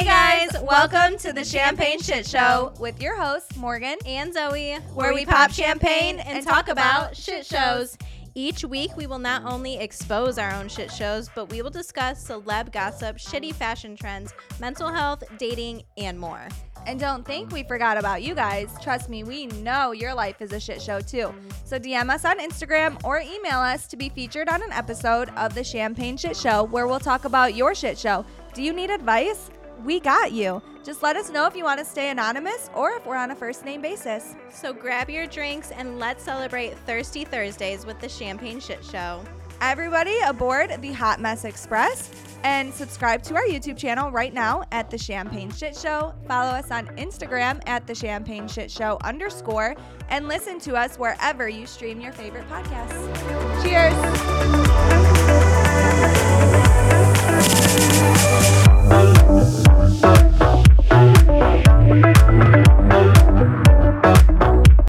Hey guys, welcome to the Champagne Shit Show with your hosts, Morgan and Zoe, where we pop champagne and talk about shit shows. Each week, we will not only expose our own shit shows, but we will discuss celeb gossip, shitty fashion trends, mental health, dating, and more. And don't think we forgot about you guys. Trust me, we know your life is a shit show too. So DM us on Instagram or email us to be featured on an episode of the Champagne Shit Show where we'll talk about your shit show. Do you need advice? We got you. Just let us know if you want to stay anonymous or if we're on a first name basis. So grab your drinks and let's celebrate Thirsty Thursdays with the Champagne Shit Show. Everybody aboard the Hot Mess Express and subscribe to our YouTube channel right now at The Champagne Shit Show. Follow us on Instagram at The Champagne Shit Show underscore and listen to us wherever you stream your favorite podcasts. Cheers.